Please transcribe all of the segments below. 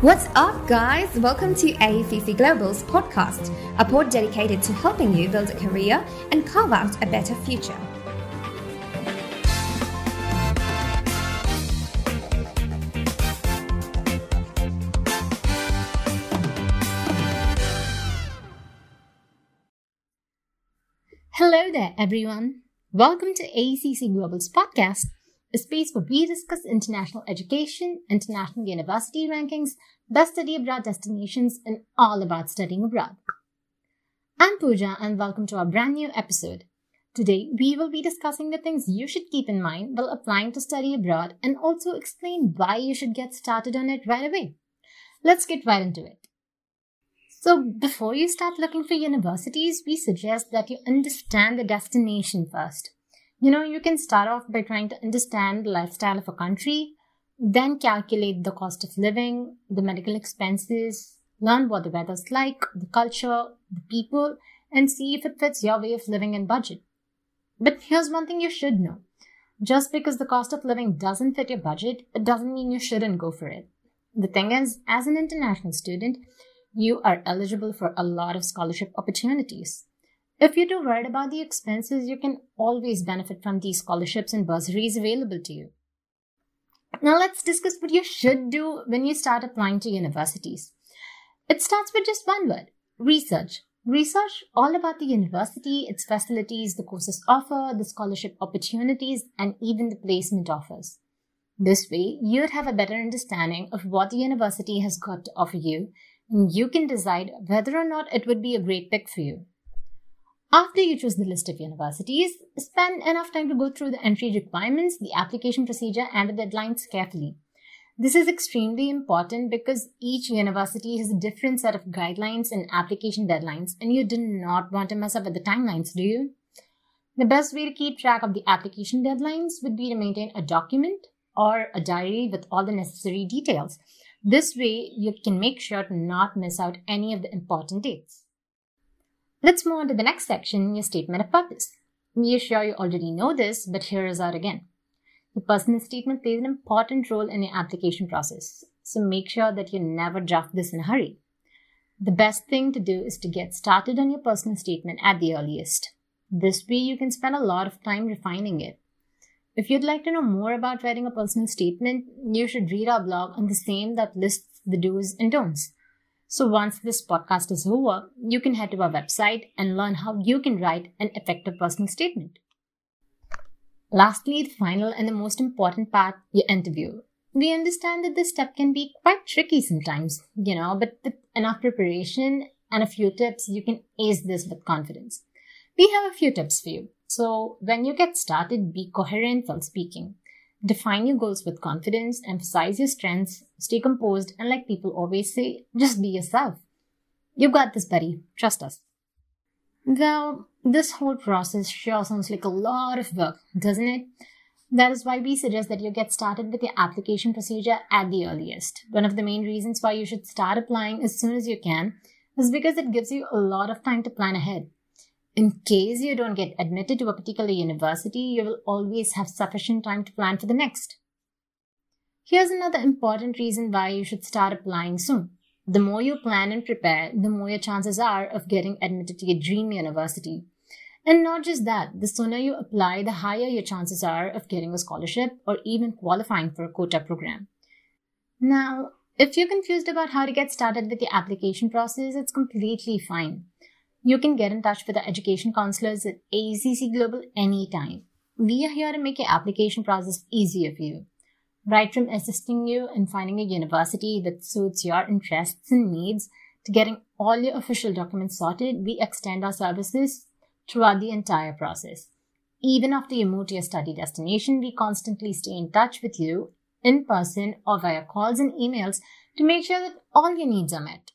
What's up, guys? Welcome to AECC Global's podcast, a pod dedicated to helping you build a career and carve out a better future. Hello there, everyone. Welcome to AECC Global's podcast, a space where we discuss international education, international university rankings, best study abroad destinations, and all about studying abroad. I'm Pujha, and welcome to our brand new episode. Today, we will be discussing the things you should keep in mind while applying to study abroad and also explain why you should get started on it right away. Let's get right into it. So, before you start looking for universities, we suggest that you understand the destination first. You know, you can start off by trying to understand the lifestyle of a country, then calculate the cost of living, the medical expenses, learn what the weather's like, the culture, the people, and see if it fits your way of living and budget. But here's one thing you should know. Just because the cost of living doesn't fit your budget, it doesn't mean you shouldn't go for it. The thing is, as an international student, you are eligible for a lot of scholarship opportunities. If you're too worried about the expenses, you can always benefit from these scholarships and bursaries available to you. Now let's discuss what you should do when you start applying to universities. It starts with just one word research. Research all about the university, its facilities, the courses offered, the scholarship opportunities, and even the placement offers. This way, you'd have a better understanding of what the university has got to offer you and you can decide whether or not it would be a great pick for you. After you choose the list of universities, spend enough time to go through the entry requirements, the application procedure, and the deadlines carefully. This is extremely important because each university has a different set of guidelines and application deadlines, and you do not want to mess up with the timelines, do you? The best way to keep track of the application deadlines would be to maintain a document or a diary with all the necessary details. This way, you can make sure to not miss out any of the important dates. Let's move on to the next section, your statement of purpose. We are sure you already know this, but here is out again. Your personal statement plays an important role in your application process, so make sure that you never draft this in a hurry. The best thing to do is to get started on your personal statement at the earliest. This way, you can spend a lot of time refining it. If you'd like to know more about writing a personal statement, you should read our blog on the same that lists the do's and don'ts. So once this podcast is over, you can head to our website and learn how you can write an effective personal statement. Lastly, the final and the most important part, your interview. We understand that this step can be quite tricky sometimes, you know, but with enough preparation and a few tips, you can ace this with confidence. We have a few tips for you. So, when you get started, be coherent while speaking. Define your goals with confidence, emphasize your strengths, stay composed, and like people always say, just be yourself. You've got this, buddy. Trust us. Well, this whole process sure sounds like a lot of work, doesn't it? That is why we suggest that you get started with your application procedure at the earliest. One of the main reasons why you should start applying as soon as you can is because it gives you a lot of time to plan ahead. In case you don't get admitted to a particular university, you will always have sufficient time to plan for the next. Here's another important reason why you should start applying soon. The more you plan and prepare, the more your chances are of getting admitted to your dream university. And not just that, the sooner you apply, the higher your chances are of getting a scholarship or even qualifying for a quota program. Now, if you're confused about how to get started with the application process, it's completely fine. You can get in touch with the education counselors at AECC Global anytime. We are here to make your application process easier for you. Right from assisting you in finding a university that suits your interests and needs to getting all your official documents sorted, we extend our services throughout the entire process. Even after you move to your study destination, we constantly stay in touch with you in person or via calls and emails to make sure that all your needs are met.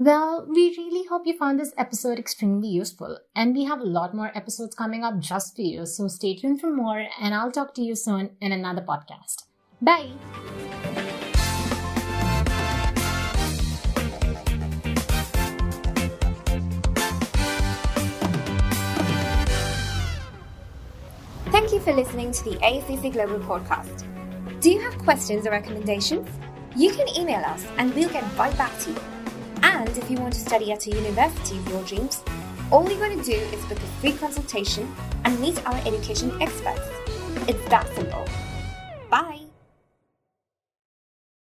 Well, we really hope you found this episode extremely useful, and we have a lot more episodes coming up just for you, so stay tuned for more, and I'll talk to you soon in another podcast. Bye! Thank you for listening to the AECC Global podcast. Do you have questions or recommendations? You can email us and we'll get right back to you. And if you want to study at a university of your dreams, all you're going to do is book a free consultation and meet our education experts. It's that simple.